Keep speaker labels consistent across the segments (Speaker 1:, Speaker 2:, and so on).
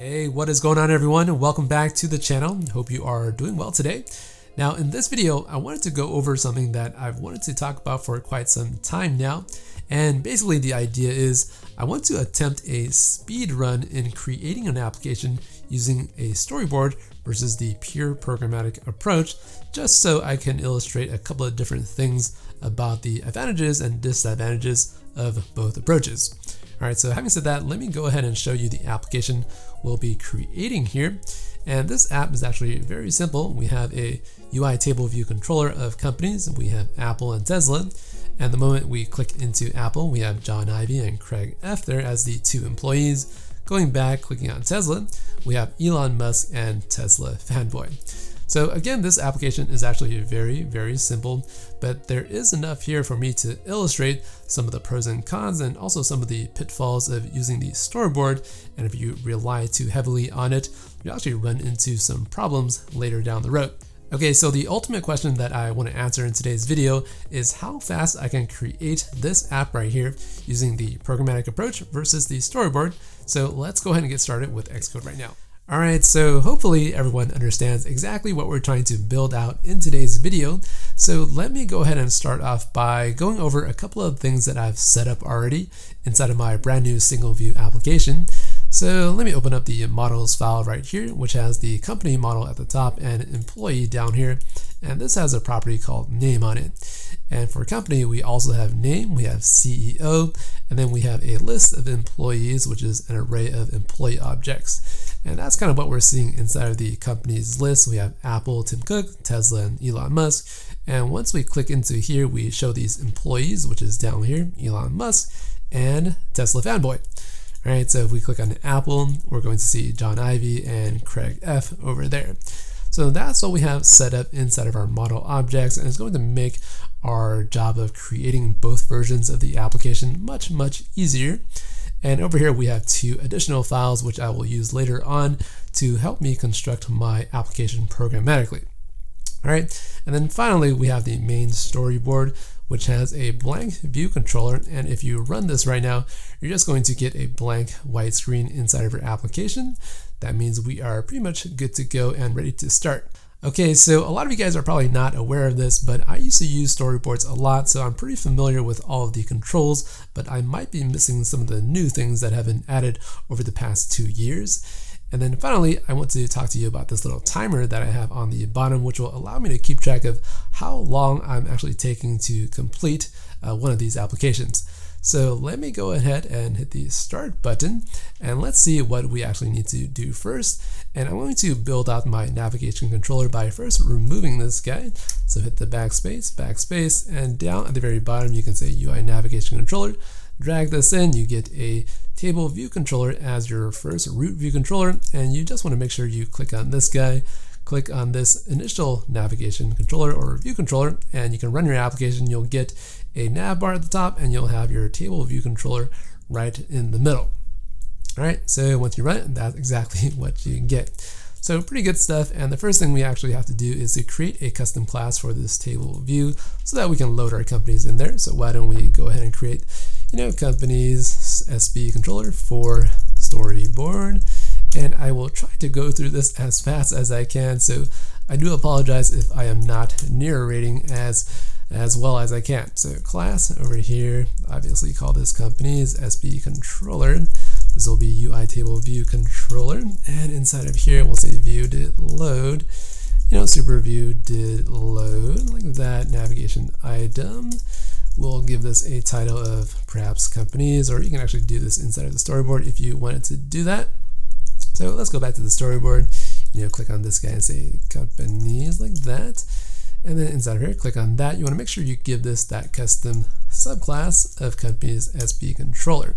Speaker 1: Hey, what is going on everyone? Welcome back to the channel. Hope you are doing well today. Now in this video, I wanted to go over something that I've wanted to talk about for quite some time now. And basically the idea is I want to attempt a speed run in creating an application using a storyboard versus the pure programmatic approach, just so I can illustrate a couple of different things about the advantages and disadvantages of both approaches. All right, so having said that, let me go ahead and show you the application we'll be creating here. And this app is actually very simple. We have a UI table view controller of companies. We have Apple and Tesla. And the moment we click into Apple, we have John Ivy and Craig F there as the two employees. Going back, clicking on Tesla, we have Elon Musk and Tesla fanboy. So again, this application is actually very, very simple, but there is enough here for me to illustrate some of the pros and cons and also some of the pitfalls of using the storyboard. And if you rely too heavily on it, you actually run into some problems later down the road. Okay, so the ultimate question that I want to answer in today's video is how fast I can create this app right here using the programmatic approach versus the storyboard. So let's go ahead and get started with Xcode right now. All right, so hopefully everyone understands exactly what we're trying to build out in today's video. So let me go ahead and start off by going over a couple of things that I've set up already inside of my brand new single view application. So let me open up the models file right here, which has the company model at the top and employee down here. And this has a property called name on it. And for company, we also have name, we have CEO, and then we have a list of employees, which is an array of employee objects. And that's kind of what we're seeing inside of the company's list. We have Apple, Tim Cook, Tesla, and Elon Musk. And once we click into here, we show these employees, which is down here, Elon Musk and Tesla fanboy. All right, so if we click on Apple, we're going to see John Ivy and Craig F over there. So that's what we have set up inside of our model objects, and it's going to make our job of creating both versions of the application much, much easier. And over here we have two additional files which I will use later on to help me construct my application programmatically. All right, and then finally we have the main storyboard which has a blank view controller. And if you run this right now, you're just going to get a blank white screen inside of your application. That means we are pretty much good to go and ready to start. Okay, so a lot of you guys are probably not aware of this, but I used to use storyboards a lot, so I'm pretty familiar with all of the controls, but I might be missing some of the new things that have been added over the past two years. And then finally, I want to talk to you about this little timer that I have on the bottom, which will allow me to keep track of how long I'm actually taking to complete uh, one of these applications. So let me go ahead and hit the start button and let's see what we actually need to do first. And I'm going to build out my navigation controller by first removing this guy. So hit the backspace, backspace, and down at the very bottom you can say UI navigation controller. Drag this in, you get a table view controller as your first root view controller, and you just want to make sure you click on this guy click on this initial navigation controller or view controller and you can run your application. You'll get a nav bar at the top and you'll have your table view controller right in the middle. All right, so once you run it, that's exactly what you get. So pretty good stuff. And the first thing we actually have to do is to create a custom class for this table view so that we can load our companies in there. So why don't we go ahead and create, you know, companies SB controller for storyboard. And I will try to go through this as fast as I can. So I do apologize if I am not narrating as as well as I can. So class over here, obviously call this company's SB controller. This will be UI table view controller. And inside of here, we'll say view did load. You know, super view did load like that navigation item. We'll give this a title of perhaps companies, or you can actually do this inside of the storyboard if you wanted to do that. So let's go back to the storyboard. You know, click on this guy and say companies like that. And then inside of here, click on that. You want to make sure you give this that custom subclass of company's SB controller.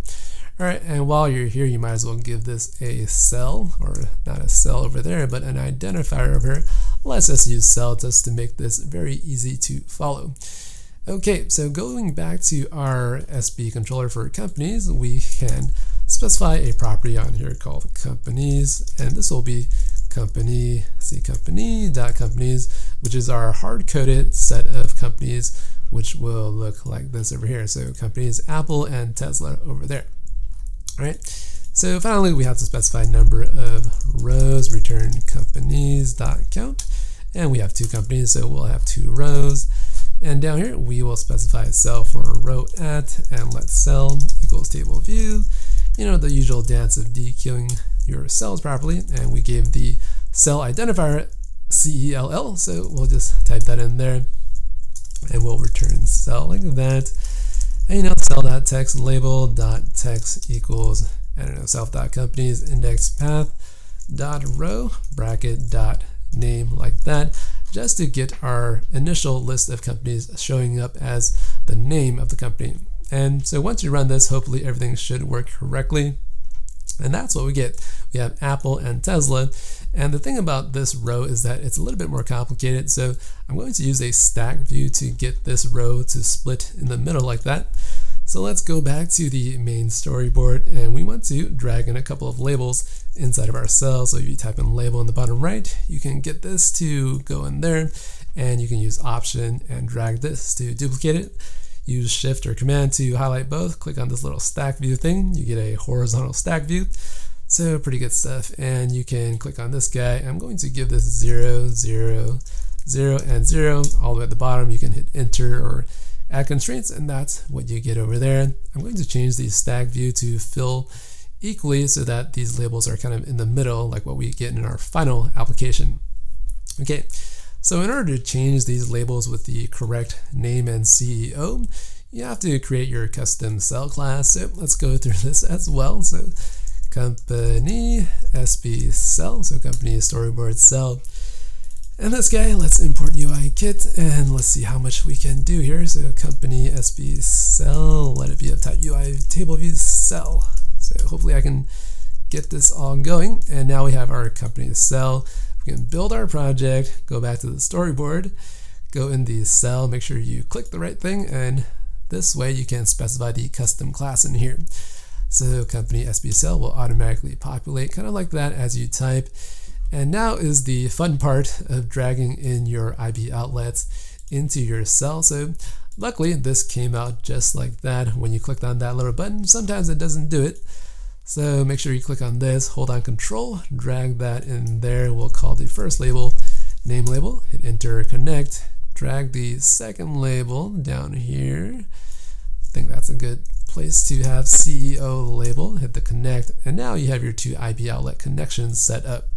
Speaker 1: All right, and while you're here, you might as well give this a cell, or not a cell over there, but an identifier over here. Let's just use cell just to make this very easy to follow. Okay, so going back to our SB controller for companies, we can specify a property on here called companies, and this will be company, see company dot companies, which is our hard coded set of companies, which will look like this over here. So companies Apple and Tesla over there. All right. So finally, we have to specify number of rows, return companies dot count, and we have two companies, so we'll have two rows. And down here, we will specify a cell for row at, and let cell equals table view. You know, the usual dance of dequeuing your cells properly, and we gave the cell identifier CELL, so we'll just type that in there, and we'll return cell like that. And you know, cell dot text label dot text equals I don't know self dot companies index path dot row bracket dot name like that just to get our initial list of companies showing up as the name of the company. And so once you run this, hopefully everything should work correctly. And that's what we get. We have Apple and Tesla. And the thing about this row is that it's a little bit more complicated. So I'm going to use a stack view to get this row to split in the middle like that. So let's go back to the main storyboard and we want to drag in a couple of labels inside of our cell. So if you type in label in the bottom right, you can get this to go in there and you can use option and drag this to duplicate it. Use shift or command to highlight both. Click on this little stack view thing. You get a horizontal stack view. So pretty good stuff. And you can click on this guy. I'm going to give this 0, 0, 0, and 0 all the way at the bottom. You can hit enter or add constraints, and that's what you get over there. I'm going to change the stack view to fill equally so that these labels are kind of in the middle, like what we get in our final application. Okay, so in order to change these labels with the correct name and CEO, you have to create your custom cell class. So let's go through this as well. So company SB cell, so company storyboard cell and this guy, let's import UI kit and let's see how much we can do here. So company SB cell, let it be a type UI table view cell. So hopefully I can get this all going. And now we have our company cell. We can build our project, go back to the storyboard, go in the cell, make sure you click the right thing, and this way you can specify the custom class in here. So company SB cell will automatically populate kind of like that as you type. And now is the fun part of dragging in your IB outlets into your cell. So luckily this came out just like that when you clicked on that little button. Sometimes it doesn't do it. So make sure you click on this, hold on control, drag that in there. We'll call the first label name label, hit enter connect, drag the second label down here. I think that's a good place to have CEO label, hit the connect, and now you have your two IB outlet connections set up.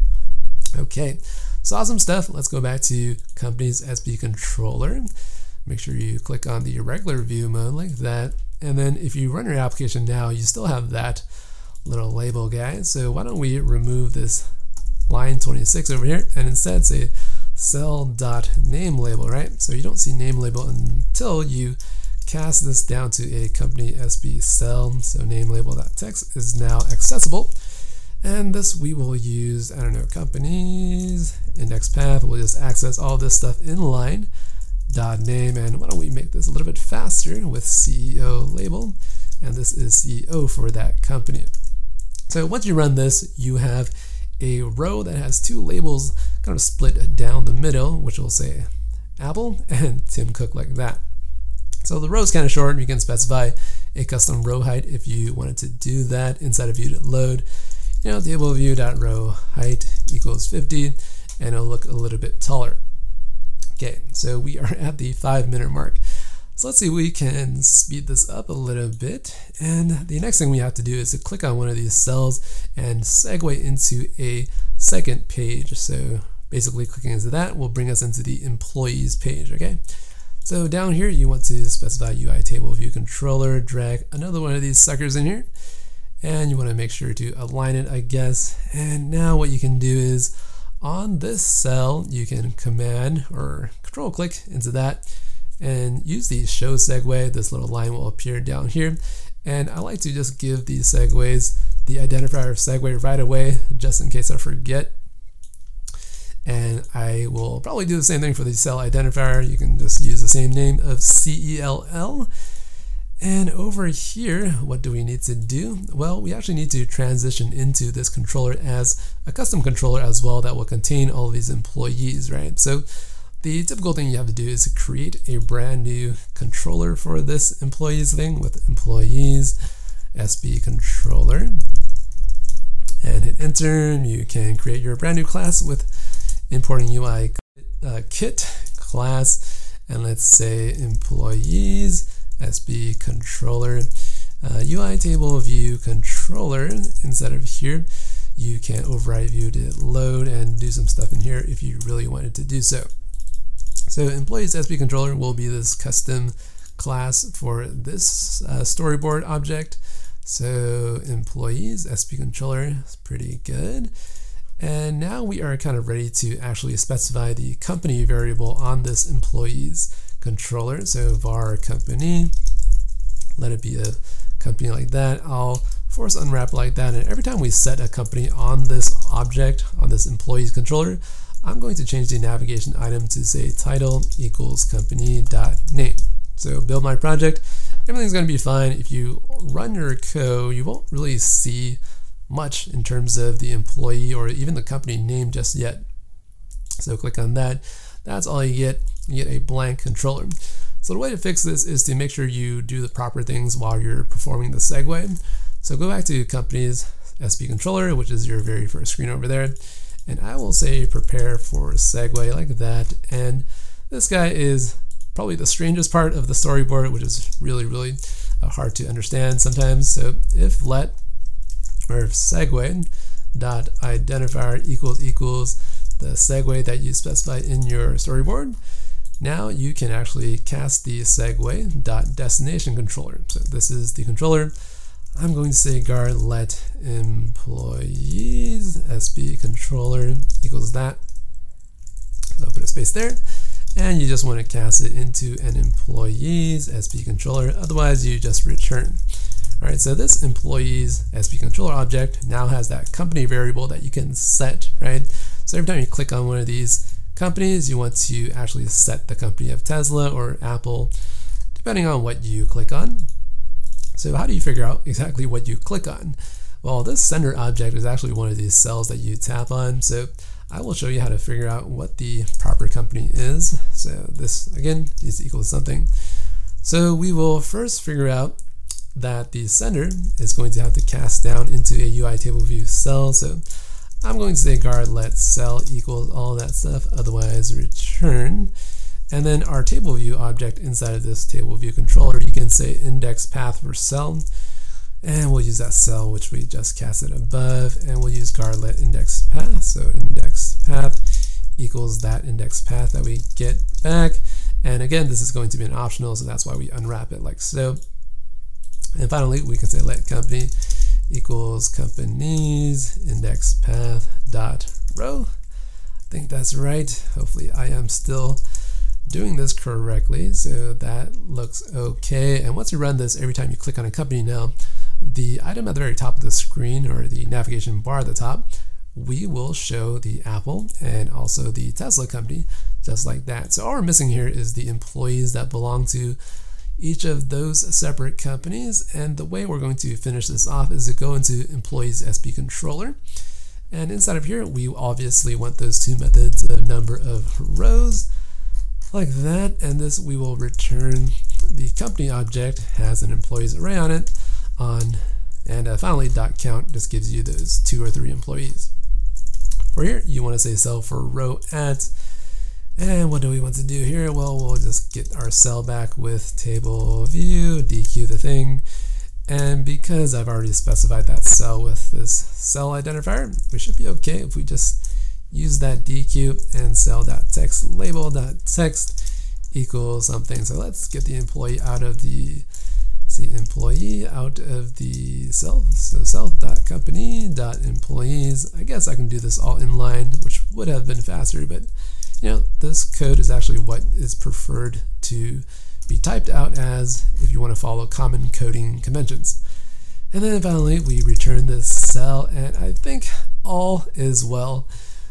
Speaker 1: Okay, so awesome stuff. Let's go back to company's SB controller. Make sure you click on the regular view mode like that. And then if you run your application now, you still have that little label guy. So why don't we remove this line 26 over here and instead say cell dot name label, right? So you don't see name label until you cast this down to a company SB cell. So name label text is now accessible. And this we will use, I don't know, companies, index path, we'll just access all this stuff in line, dot name, and why don't we make this a little bit faster with CEO label, and this is CEO for that company. So once you run this, you have a row that has two labels kind of split down the middle, which will say Apple and Tim Cook like that. So the row is kind of short. You can specify a custom row height if you wanted to do that inside of View load you know, table view height equals 50, and it'll look a little bit taller. Okay, so we are at the five minute mark. So let's see, if we can speed this up a little bit. And the next thing we have to do is to click on one of these cells and segue into a second page. So basically clicking into that will bring us into the employees page, okay? So down here, you want to specify UI table view controller, drag another one of these suckers in here and you want to make sure to align it I guess and now what you can do is on this cell you can command or control click into that and use the show segue this little line will appear down here. And I like to just give these segues the identifier segue right away just in case I forget. And I will probably do the same thing for the cell identifier. You can just use the same name of CELL and over here, what do we need to do? Well, we actually need to transition into this controller as a custom controller as well that will contain all these employees, right? So the typical thing you have to do is create a brand new controller for this employees thing with employees, SB controller. and hit enter. You can create your brand new class with importing UI uh, kit class, and let's say employees SB controller uh, UI table view controller instead of here. You can override view to load and do some stuff in here if you really wanted to do so. So employees SB controller will be this custom class for this uh, storyboard object. So employees SB controller is pretty good. And now we are kind of ready to actually specify the company variable on this employees controller. So var company, let it be a company like that. I'll force unwrap like that. And every time we set a company on this object, on this employees controller, I'm going to change the navigation item to say title equals company dot name. So build my project, everything's going to be fine. If you run your code, you won't really see much in terms of the employee or even the company name just yet. So click on that. That's all you get. You get a blank controller. So the way to fix this is to make sure you do the proper things while you're performing the segue. So go back to companies SB controller, which is your very first screen over there. And I will say prepare for a segue like that. And this guy is probably the strangest part of the storyboard, which is really, really uh, hard to understand sometimes. So if let or if segue dot identifier equals equals the segue that you specified in your storyboard, now you can actually cast the segue dot destination controller. So this is the controller. I'm going to say guard let employees SB controller equals that. So I'll put a space there and you just want to cast it into an employees SB controller. Otherwise, you just return. All right, so this employees SB controller object now has that company variable that you can set, right? So every time you click on one of these companies, you want to actually set the company of Tesla or Apple, depending on what you click on. So how do you figure out exactly what you click on? Well, this sender object is actually one of these cells that you tap on. So I will show you how to figure out what the proper company is. So this, again, equal to something. So we will first figure out that the sender is going to have to cast down into a UI table view cell. So I'm going to say guard let cell equals all that stuff, otherwise return. And then our table view object inside of this table view controller, you can say index path for cell. And we'll use that cell which we just casted above, and we'll use guard let index path. So index path equals that index path that we get back. And again, this is going to be an optional, so that's why we unwrap it like so. And finally, we can say let company equals companies index path dot row. I think that's right. Hopefully I am still doing this correctly. So that looks okay. And once you run this, every time you click on a company now, the item at the very top of the screen or the navigation bar at the top, we will show the Apple and also the Tesla company just like that. So all we're missing here is the employees that belong to each of those separate companies. And the way we're going to finish this off is to go into employees SB controller. And inside of here, we obviously want those two methods of number of rows like that. And this we will return the company object has an employees array on it on and uh, finally dot count just gives you those two or three employees. For here, you want to say cell for row at and what do we want to do here? Well, we'll just get our cell back with table view, dequeue the thing. And because I've already specified that cell with this cell identifier, we should be okay if we just use that dequeue and cell.text label.text equals something. So let's get the employee out of the see employee out of the self. So self.company dot employees. I guess I can do this all inline, which would have been faster, but you know, this code is actually what is preferred to be typed out as if you want to follow common coding conventions. And then finally, we return this cell, and I think all is well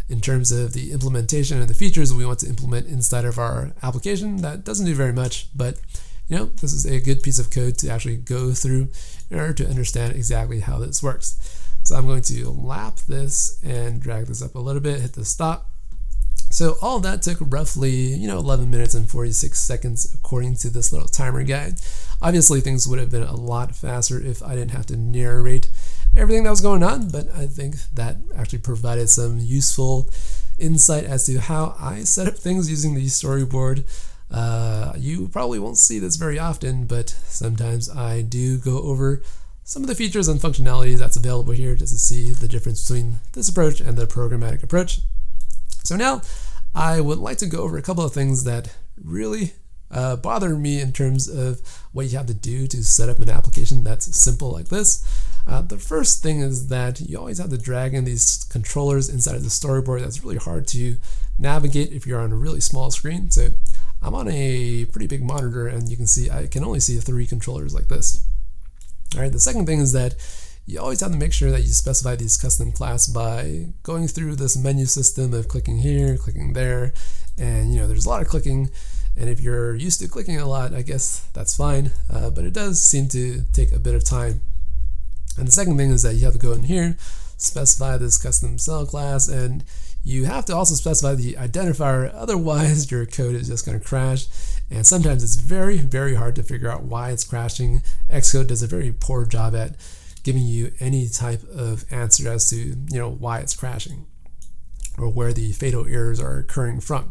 Speaker 1: in terms of the implementation and the features we want to implement inside of our application. That doesn't do very much, but you know, this is a good piece of code to actually go through in order to understand exactly how this works. So I'm going to lap this and drag this up a little bit, hit the stop, so all that took roughly, you know, 11 minutes and 46 seconds according to this little timer guide. Obviously things would have been a lot faster if I didn't have to narrate everything that was going on, but I think that actually provided some useful insight as to how I set up things using the storyboard. Uh, you probably won't see this very often, but sometimes I do go over some of the features and functionalities that's available here just to see the difference between this approach and the programmatic approach. So now I would like to go over a couple of things that really uh, bother me in terms of what you have to do to set up an application that's simple like this. Uh, the first thing is that you always have to drag in these controllers inside of the storyboard. That's really hard to navigate if you're on a really small screen. So I'm on a pretty big monitor and you can see I can only see three controllers like this. All right, the second thing is that you always have to make sure that you specify these custom class by going through this menu system of clicking here, clicking there, and you know there's a lot of clicking. And if you're used to clicking a lot, I guess that's fine. Uh, but it does seem to take a bit of time. And the second thing is that you have to go in here, specify this custom cell class, and you have to also specify the identifier, otherwise your code is just going to crash. And sometimes it's very, very hard to figure out why it's crashing. Xcode does a very poor job at giving you any type of answer as to you know why it's crashing or where the fatal errors are occurring from.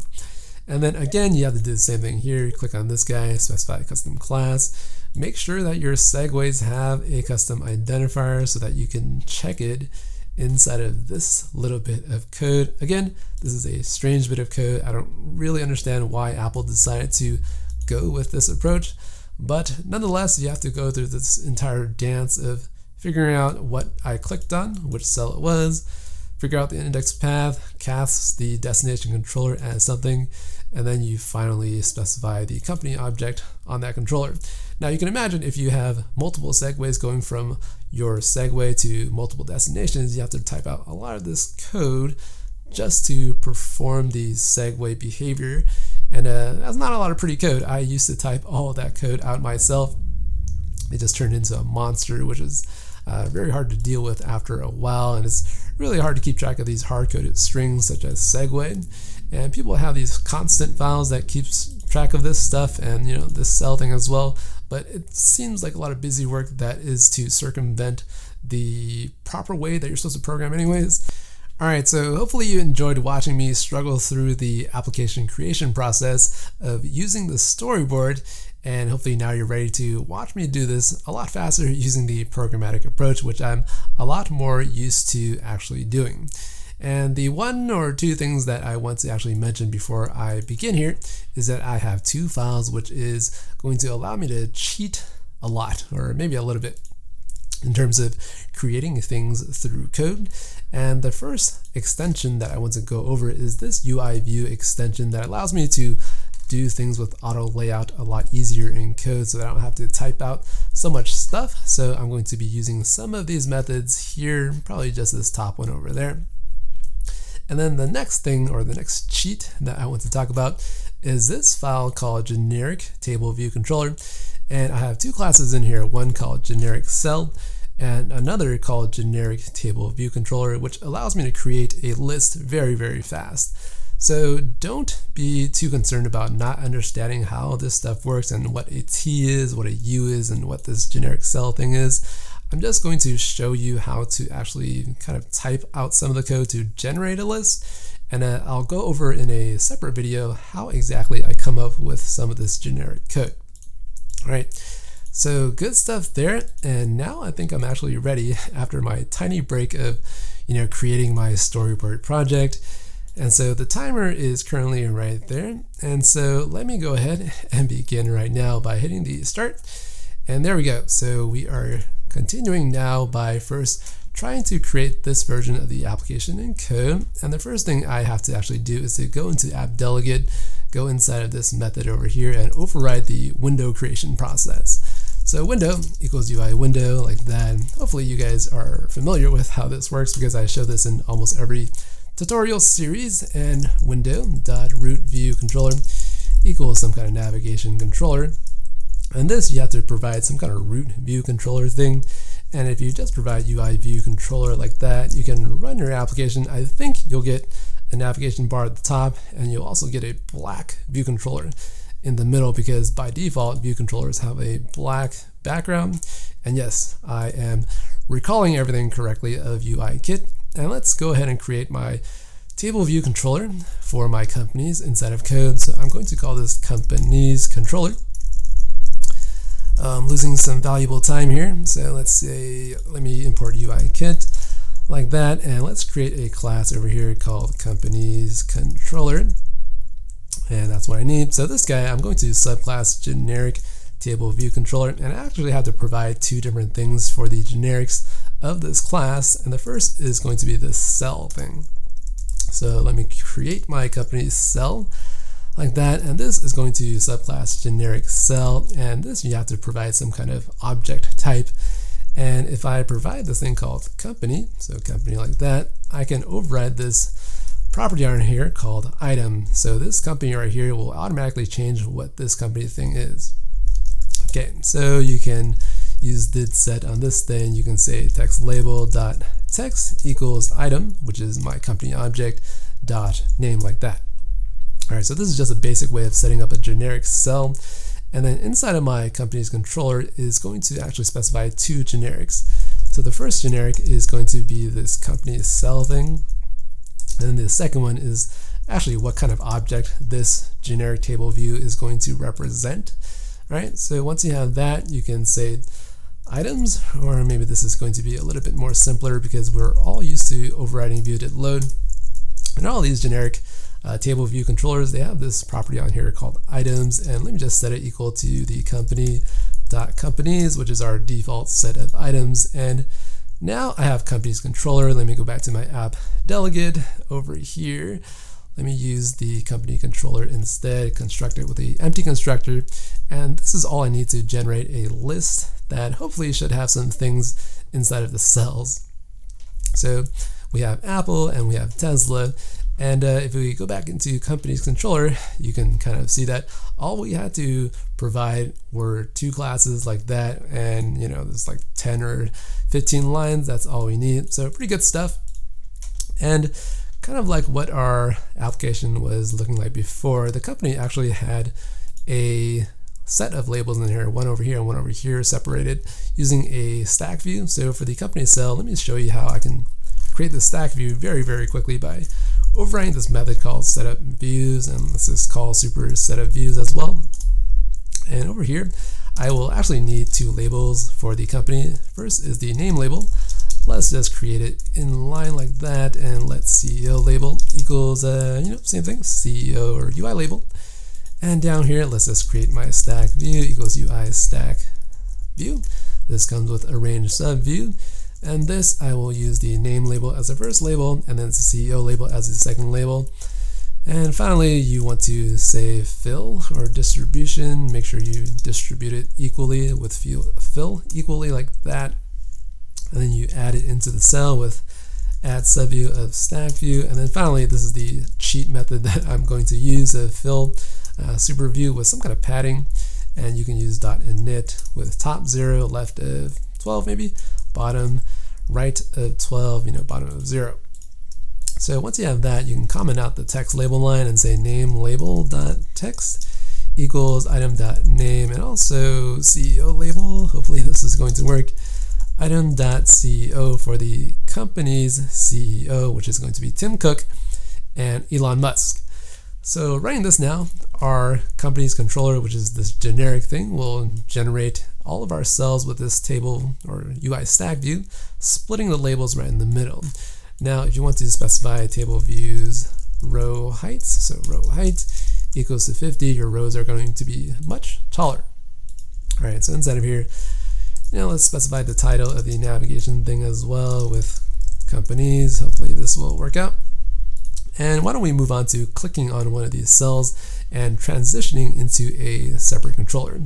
Speaker 1: And then again, you have to do the same thing here. click on this guy, specify a custom class. Make sure that your segues have a custom identifier so that you can check it inside of this little bit of code. Again, this is a strange bit of code. I don't really understand why Apple decided to go with this approach, but nonetheless, you have to go through this entire dance of figuring out what I clicked on, which cell it was, figure out the index path, casts the destination controller as something, and then you finally specify the company object on that controller. Now you can imagine if you have multiple segues going from your segue to multiple destinations, you have to type out a lot of this code just to perform the segue behavior. And uh, that's not a lot of pretty code. I used to type all that code out myself. It just turned into a monster, which is uh, very hard to deal with after a while, and it's really hard to keep track of these hard-coded strings such as segue. And people have these constant files that keeps track of this stuff and you know this cell thing as well. But it seems like a lot of busy work that is to circumvent the proper way that you're supposed to program anyways. Alright, so hopefully you enjoyed watching me struggle through the application creation process of using the storyboard and hopefully now you're ready to watch me do this a lot faster using the programmatic approach, which I'm a lot more used to actually doing. And the one or two things that I want to actually mention before I begin here is that I have two files, which is going to allow me to cheat a lot, or maybe a little bit, in terms of creating things through code. And the first extension that I want to go over is this UI view extension that allows me to do things with auto layout a lot easier in code so that I don't have to type out so much stuff. So I'm going to be using some of these methods here, probably just this top one over there. And then the next thing or the next cheat that I want to talk about is this file called generic table view controller. And I have two classes in here, one called generic cell and another called generic table view controller, which allows me to create a list very, very fast. So don't be too concerned about not understanding how this stuff works and what a T is, what a U is, and what this generic cell thing is. I'm just going to show you how to actually kind of type out some of the code to generate a list. And uh, I'll go over in a separate video how exactly I come up with some of this generic code. All right, so good stuff there. And now I think I'm actually ready after my tiny break of, you know, creating my storyboard project. And so the timer is currently right there. And so let me go ahead and begin right now by hitting the start. And there we go. So we are continuing now by first trying to create this version of the application in code. And the first thing I have to actually do is to go into app delegate, go inside of this method over here and override the window creation process. So window equals UI window like that. Hopefully you guys are familiar with how this works because I show this in almost every tutorial series and window dot root view controller equals some kind of navigation controller. And this you have to provide some kind of root view controller thing. And if you just provide UI view controller like that, you can run your application. I think you'll get a navigation bar at the top and you'll also get a black view controller in the middle because by default view controllers have a black background. And yes, I am recalling everything correctly of UIKit. And let's go ahead and create my table view controller for my companies inside of code. So I'm going to call this companies controller. I'm losing some valuable time here. So let's say, let me import UIKit like that. And let's create a class over here called companies controller. And that's what I need. So this guy, I'm going to subclass generic table view controller. And I actually have to provide two different things for the generics of this class. And the first is going to be this cell thing. So let me create my company cell like that. And this is going to subclass generic cell. And this you have to provide some kind of object type. And if I provide this thing called company, so company like that, I can override this property on here called item. So this company right here will automatically change what this company thing is. Okay, so you can use did set on this thing. You can say text label dot text equals item, which is my company object dot name like that. All right, so this is just a basic way of setting up a generic cell. And then inside of my company's controller is going to actually specify two generics. So the first generic is going to be this company cell thing. And then the second one is actually what kind of object this generic table view is going to represent. All right, So once you have that, you can say items, or maybe this is going to be a little bit more simpler because we're all used to overriding view did load. And all these generic uh, table view controllers, they have this property on here called items. And let me just set it equal to the company dot companies, which is our default set of items. And now I have companies controller. Let me go back to my app delegate over here. Let me use the company controller instead, construct it with the empty constructor. And this is all I need to generate a list that hopefully should have some things inside of the cells. So we have Apple and we have Tesla. And uh, if we go back into company's controller, you can kind of see that all we had to provide were two classes like that. And, you know, there's like 10 or 15 lines. That's all we need. So pretty good stuff. And kind of like what our application was looking like before, the company actually had a set of labels in here, one over here and one over here separated using a stack view. So for the company cell, let me show you how I can create the stack view very, very quickly by overriding this method called setup views, and this is called super setup views as well. And over here, I will actually need two labels for the company. First is the name label. Let's just create it in line like that, and let CEO label equals, uh, you know, same thing, CEO or UI label. And down here, let's just create my stack view equals UI stack view. This comes with arrange sub view. And this, I will use the name label as the first label, and then the CEO label as the second label. And finally, you want to say fill or distribution. Make sure you distribute it equally with fill equally like that. And then you add it into the cell with add subview of stack view. And then finally, this is the cheat method that I'm going to use of fill uh, super view with some kind of padding. And you can use dot init with top zero, left of 12 maybe, bottom right of 12, you know, bottom of 0. So once you have that, you can comment out the text label line and say name label dot text equals item dot name and also CEO label. Hopefully this is going to work. Item dot CEO for the company's CEO, which is going to be Tim Cook and Elon Musk. So writing this now, our company's controller, which is this generic thing, will generate all of our cells with this table or UI stack view, splitting the labels right in the middle. Now, if you want to specify table views row heights, so row height equals to 50, your rows are going to be much taller. All right, so inside of here, you know, let's specify the title of the navigation thing as well with companies. Hopefully this will work out. And why don't we move on to clicking on one of these cells and transitioning into a separate controller.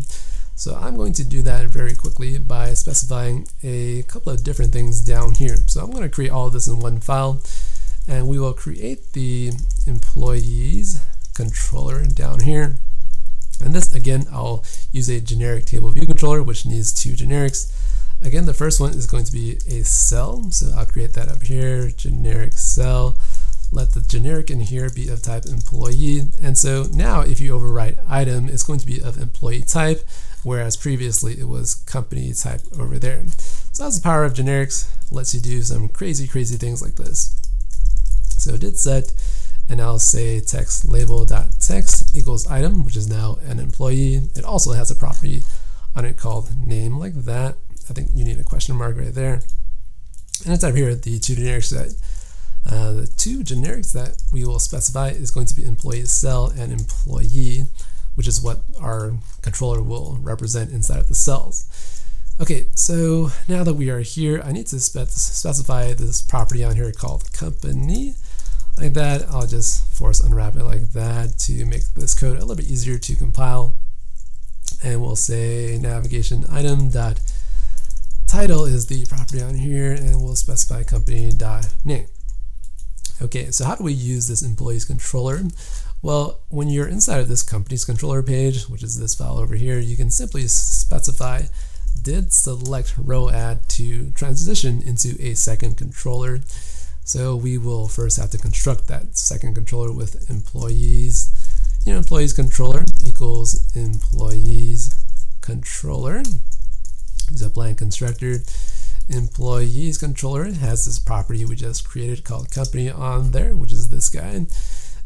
Speaker 1: So I'm going to do that very quickly by specifying a couple of different things down here. So I'm going to create all of this in one file and we will create the employees controller down here. And this again, I'll use a generic table view controller, which needs two generics. Again, the first one is going to be a cell. So I'll create that up here, generic cell let the generic in here be of type employee. And so now if you overwrite item, it's going to be of employee type, whereas previously it was company type over there. So that's the power of generics. Lets you do some crazy, crazy things like this. So did set, and I'll say text label dot text equals item, which is now an employee. It also has a property on it called name like that. I think you need a question mark right there. And inside here, the two generics that uh, the two generics that we will specify is going to be employee cell and employee, which is what our controller will represent inside of the cells. Okay, so now that we are here, I need to spe specify this property on here called company. Like that, I'll just force unwrap it like that to make this code a little bit easier to compile. And we'll say navigation item dot title is the property on here, and we'll specify company dot name. Okay, so how do we use this employees controller? Well, when you're inside of this company's controller page, which is this file over here, you can simply specify did select row add to transition into a second controller. So we will first have to construct that second controller with employees. You know, employees controller equals employees controller. Use a blank constructor. Employees controller has this property we just created called company on there, which is this guy.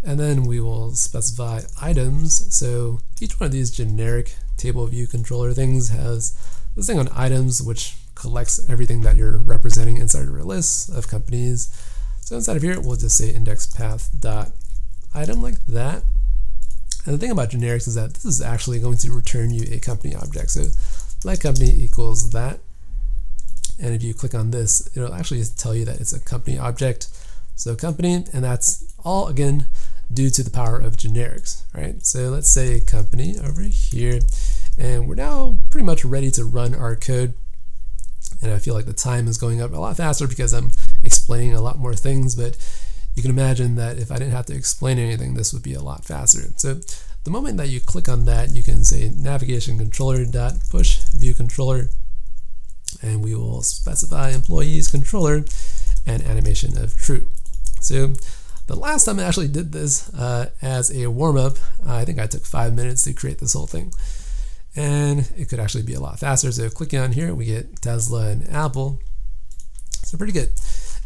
Speaker 1: And then we will specify items. So each one of these generic table view controller things has this thing on items, which collects everything that you're representing inside of a list of companies. So inside of here, we'll just say index path dot item like that. And the thing about generics is that this is actually going to return you a company object. So let company equals that. And if you click on this, it'll actually tell you that it's a company object. So company, and that's all again due to the power of generics, right? So let's say company over here. And we're now pretty much ready to run our code. And I feel like the time is going up a lot faster because I'm explaining a lot more things, but you can imagine that if I didn't have to explain anything, this would be a lot faster. So the moment that you click on that, you can say navigation controller dot push view controller, and we will specify employees controller and animation of true. So the last time I actually did this uh, as a warm up, I think I took five minutes to create this whole thing and it could actually be a lot faster. So clicking on here, we get Tesla and Apple. So pretty good.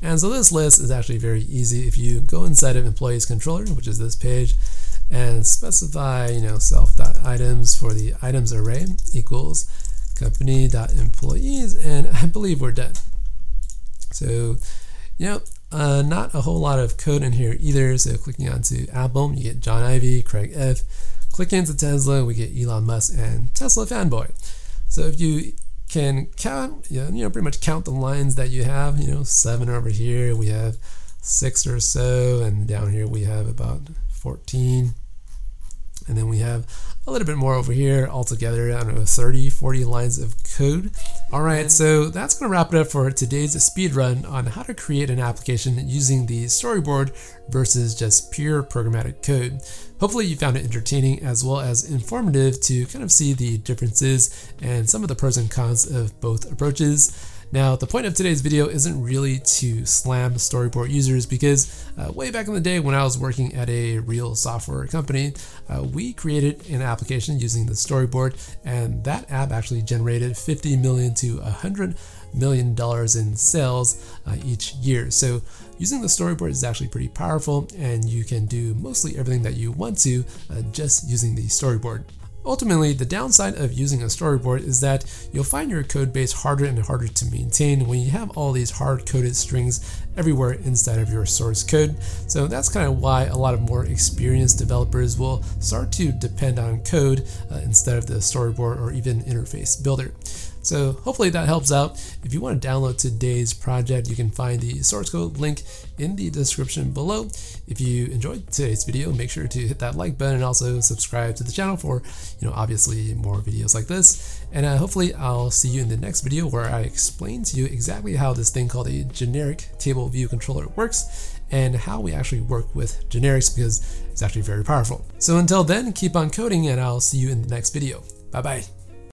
Speaker 1: And so this list is actually very easy. If you go inside of employees controller, which is this page, and specify, you know, self.items for the items array equals company.employees, and I believe we're done. So, you know, uh, not a whole lot of code in here either. So clicking onto Apple, you get John Ivy, Craig F, Click into Tesla, we get Elon Musk and Tesla fanboy. So if you can count, you know, pretty much count the lines that you have, you know, seven over here, we have six or so, and down here we have about 14. And then we have a little bit more over here altogether, I don't know, 30, 40 lines of code. All right, so that's gonna wrap it up for today's speed run on how to create an application using the storyboard versus just pure programmatic code. Hopefully you found it entertaining as well as informative to kind of see the differences and some of the pros and cons of both approaches. Now, the point of today's video isn't really to slam storyboard users because uh, way back in the day when I was working at a real software company, uh, we created an application using the storyboard and that app actually generated 50 million to 100 million dollars in sales uh, each year. So using the storyboard is actually pretty powerful and you can do mostly everything that you want to uh, just using the storyboard. Ultimately, the downside of using a storyboard is that you'll find your code base harder and harder to maintain when you have all these hard-coded strings everywhere inside of your source code. So that's kind of why a lot of more experienced developers will start to depend on code uh, instead of the storyboard or even interface builder. So hopefully that helps out. If you want to download today's project, you can find the source code link in the description below. If you enjoyed today's video, make sure to hit that like button and also subscribe to the channel for, you know, obviously more videos like this. And uh, hopefully I'll see you in the next video where I explain to you exactly how this thing called a generic table view controller works and how we actually work with generics because it's actually very powerful. So until then, keep on coding and I'll see you in the next video. Bye bye.